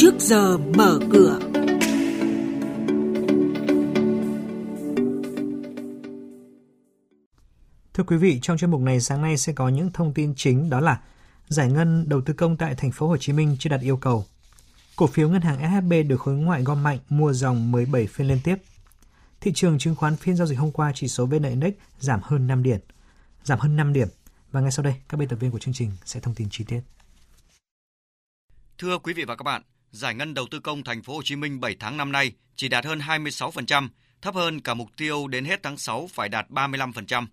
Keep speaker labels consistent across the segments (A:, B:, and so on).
A: trước giờ mở cửa.
B: Thưa quý vị, trong chuyên mục này sáng nay sẽ có những thông tin chính đó là giải ngân đầu tư công tại thành phố Hồ Chí Minh chưa đạt yêu cầu. Cổ phiếu ngân hàng SHB được khối ngoại gom mạnh mua dòng 17 phiên liên tiếp. Thị trường chứng khoán phiên giao dịch hôm qua chỉ số VN Index giảm hơn 5 điểm. Giảm hơn 5 điểm. Và ngay sau đây, các biên tập viên của chương trình sẽ thông tin chi tiết.
C: Thưa quý vị và các bạn, giải ngân đầu tư công thành phố Hồ Chí Minh 7 tháng năm nay chỉ đạt hơn 26%, thấp hơn cả mục tiêu đến hết tháng 6 phải đạt 35%.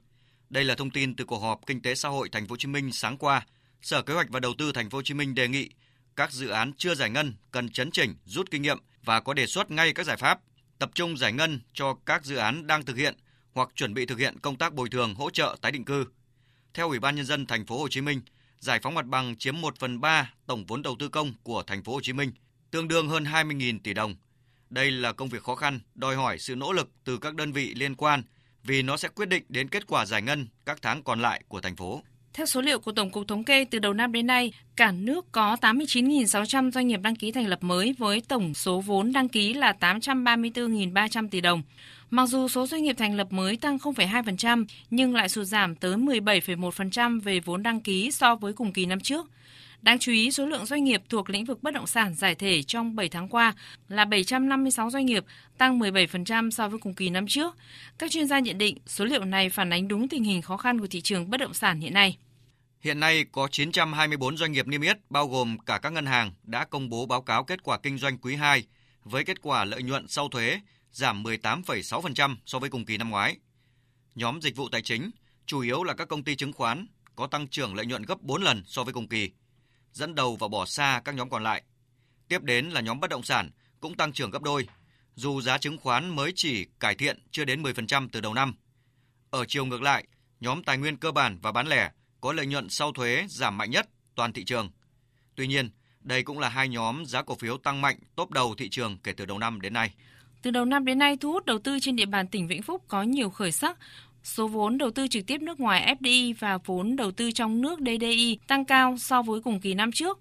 C: Đây là thông tin từ cuộc họp kinh tế xã hội thành phố Hồ Chí Minh sáng qua. Sở Kế hoạch và Đầu tư thành phố Hồ Chí Minh đề nghị các dự án chưa giải ngân cần chấn chỉnh, rút kinh nghiệm và có đề xuất ngay các giải pháp, tập trung giải ngân cho các dự án đang thực hiện hoặc chuẩn bị thực hiện công tác bồi thường hỗ trợ tái định cư. Theo Ủy ban nhân dân thành phố Hồ Chí Minh, giải phóng mặt bằng chiếm 1 phần 3 tổng vốn đầu tư công của thành phố Hồ Chí Minh, tương đương hơn 20.000 tỷ đồng. Đây là công việc khó khăn, đòi hỏi sự nỗ lực từ các đơn vị liên quan vì nó sẽ quyết định đến kết quả giải ngân các tháng còn lại của thành phố.
D: Theo số liệu của Tổng cục Thống kê từ đầu năm đến nay, cả nước có 89.600 doanh nghiệp đăng ký thành lập mới với tổng số vốn đăng ký là 834.300 tỷ đồng. Mặc dù số doanh nghiệp thành lập mới tăng 0,2% nhưng lại sụt giảm tới 17,1% về vốn đăng ký so với cùng kỳ năm trước. Đáng chú ý, số lượng doanh nghiệp thuộc lĩnh vực bất động sản giải thể trong 7 tháng qua là 756 doanh nghiệp, tăng 17% so với cùng kỳ năm trước. Các chuyên gia nhận định số liệu này phản ánh đúng tình hình khó khăn của thị trường bất động sản hiện nay.
C: Hiện nay có 924 doanh nghiệp niêm yết bao gồm cả các ngân hàng đã công bố báo cáo kết quả kinh doanh quý 2 với kết quả lợi nhuận sau thuế giảm 18,6% so với cùng kỳ năm ngoái. Nhóm dịch vụ tài chính, chủ yếu là các công ty chứng khoán, có tăng trưởng lợi nhuận gấp 4 lần so với cùng kỳ, dẫn đầu và bỏ xa các nhóm còn lại. Tiếp đến là nhóm bất động sản cũng tăng trưởng gấp đôi, dù giá chứng khoán mới chỉ cải thiện chưa đến 10% từ đầu năm. Ở chiều ngược lại, nhóm tài nguyên cơ bản và bán lẻ có lợi nhuận sau thuế giảm mạnh nhất toàn thị trường. Tuy nhiên, đây cũng là hai nhóm giá cổ phiếu tăng mạnh top đầu thị trường kể từ đầu năm đến nay.
D: Từ đầu năm đến nay, thu hút đầu tư trên địa bàn tỉnh Vĩnh Phúc có nhiều khởi sắc. Số vốn đầu tư trực tiếp nước ngoài FDI và vốn đầu tư trong nước DDI tăng cao so với cùng kỳ năm trước.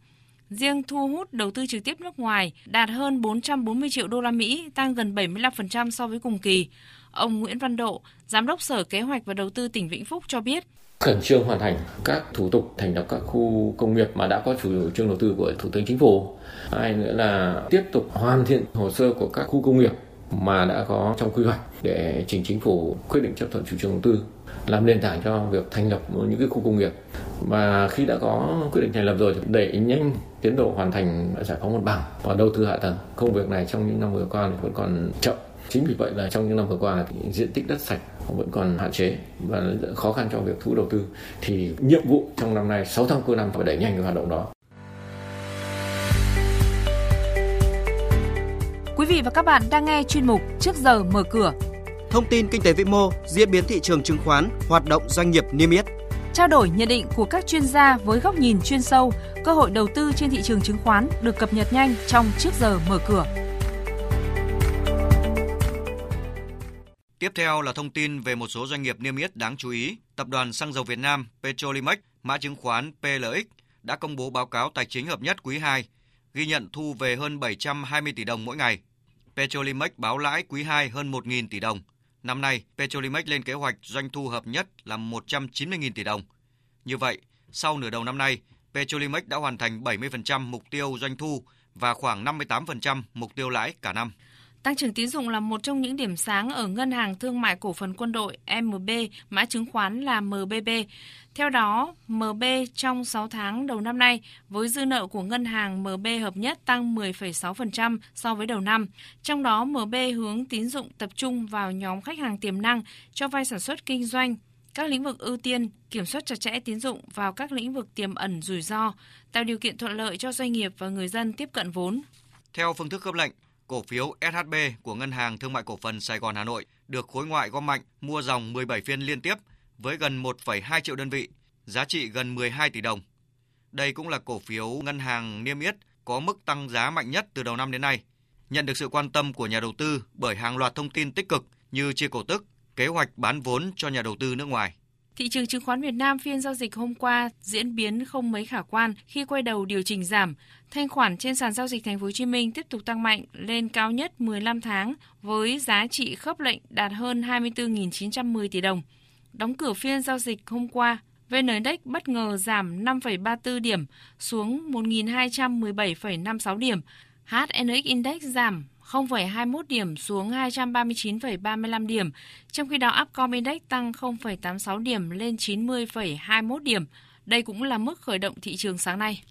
D: Riêng thu hút đầu tư trực tiếp nước ngoài đạt hơn 440 triệu đô la Mỹ, tăng gần 75% so với cùng kỳ. Ông Nguyễn Văn Độ, Giám đốc Sở Kế hoạch và Đầu tư tỉnh Vĩnh Phúc cho biết,
E: khẩn trương hoàn thành các thủ tục thành lập các khu công nghiệp mà đã có chủ trương đầu tư của Thủ tướng Chính phủ. Hai nữa là tiếp tục hoàn thiện hồ sơ của các khu công nghiệp mà đã có trong quy hoạch để trình chính phủ quyết định chấp thuận chủ trương đầu tư, làm nền tảng cho việc thành lập những cái khu công nghiệp. Và khi đã có quyết định thành lập rồi thì đẩy nhanh tiến độ hoàn thành giải phóng mặt bằng và đầu tư hạ tầng. Công việc này trong những năm vừa qua vẫn còn chậm. Chính vì vậy là trong những năm vừa qua thì diện tích đất sạch vẫn còn hạn chế và khó khăn cho việc thu đầu tư. Thì nhiệm vụ trong năm nay 6 tháng cuối năm phải đẩy nhanh cái hoạt động đó.
D: Quý vị và các bạn đang nghe chuyên mục Trước giờ mở cửa.
F: Thông tin kinh tế vĩ mô, diễn biến thị trường chứng khoán, hoạt động doanh nghiệp niêm yết.
D: Trao đổi nhận định của các chuyên gia với góc nhìn chuyên sâu, cơ hội đầu tư trên thị trường chứng khoán được cập nhật nhanh trong Trước giờ mở cửa.
C: Tiếp theo là thông tin về một số doanh nghiệp niêm yết đáng chú ý. Tập đoàn Xăng dầu Việt Nam Petrolimex, mã chứng khoán PLX đã công bố báo cáo tài chính hợp nhất quý 2, ghi nhận thu về hơn 720 tỷ đồng mỗi ngày. Petrolimex báo lãi quý 2 hơn 1.000 tỷ đồng. Năm nay, Petrolimex lên kế hoạch doanh thu hợp nhất là 190.000 tỷ đồng. Như vậy, sau nửa đầu năm nay, Petrolimex đã hoàn thành 70% mục tiêu doanh thu và khoảng 58% mục tiêu lãi cả năm.
D: Tăng trưởng tín dụng là một trong những điểm sáng ở Ngân hàng Thương mại Cổ phần Quân đội MB, mã chứng khoán là MBB. Theo đó, MB trong 6 tháng đầu năm nay với dư nợ của ngân hàng MB hợp nhất tăng 10,6% so với đầu năm. Trong đó, MB hướng tín dụng tập trung vào nhóm khách hàng tiềm năng cho vay sản xuất kinh doanh, các lĩnh vực ưu tiên, kiểm soát chặt chẽ tín dụng vào các lĩnh vực tiềm ẩn rủi ro, tạo điều kiện thuận lợi cho doanh nghiệp và người dân tiếp cận vốn.
C: Theo phương thức cấp lệnh, cổ phiếu SHB của Ngân hàng Thương mại Cổ phần Sài Gòn Hà Nội được khối ngoại gom mạnh mua dòng 17 phiên liên tiếp với gần 1,2 triệu đơn vị, giá trị gần 12 tỷ đồng. Đây cũng là cổ phiếu ngân hàng niêm yết có mức tăng giá mạnh nhất từ đầu năm đến nay, nhận được sự quan tâm của nhà đầu tư bởi hàng loạt thông tin tích cực như chia cổ tức, kế hoạch bán vốn cho nhà đầu tư nước ngoài.
D: Thị trường chứng khoán Việt Nam phiên giao dịch hôm qua diễn biến không mấy khả quan khi quay đầu điều chỉnh giảm. Thanh khoản trên sàn giao dịch Thành phố Hồ Chí Minh tiếp tục tăng mạnh lên cao nhất 15 tháng với giá trị khớp lệnh đạt hơn 24.910 tỷ đồng. Đóng cửa phiên giao dịch hôm qua, VN Index bất ngờ giảm 5,34 điểm xuống 1.217,56 điểm. HNX Index giảm 0,21 điểm xuống 239,35 điểm, trong khi đó Upcom Index tăng 0,86 điểm lên 90,21 điểm. Đây cũng là mức khởi động thị trường sáng nay.